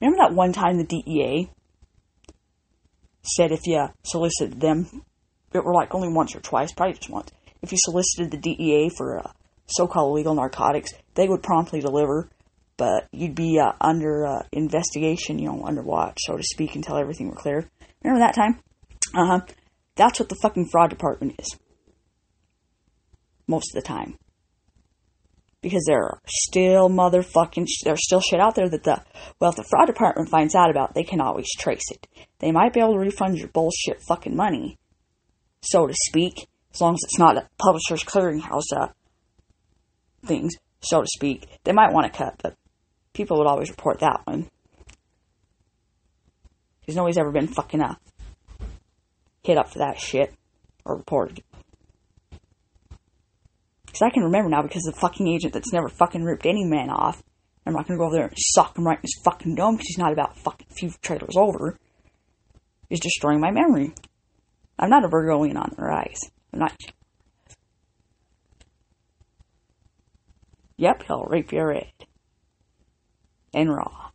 Remember that one time the DEA said if you solicited them, it were like only once or twice, probably just once. If you solicited the DEA for uh, so-called illegal narcotics, they would promptly deliver, but you'd be uh, under uh, investigation, you know, under watch, so to speak, until everything were clear. Remember that time? Uh huh. That's what the fucking fraud department is. Most of the time. Because there are still motherfucking, there's still shit out there that the, well, if the fraud department finds out about, they can always trace it. They might be able to refund your bullshit fucking money, so to speak, as long as it's not a publisher's clearinghouse uh, things, so to speak. They might want to cut, but people would always report that one. Because nobody's ever been fucking uh, hit up for that shit or reported. Because I can remember now because the fucking agent that's never fucking ripped any man off. I'm not gonna go over there and sock him right in his fucking dome because he's not about fucking few trailers over. Is destroying my memory. I'm not a Virgoing on the rise. I'm not. Yep, he'll rape your head. And raw.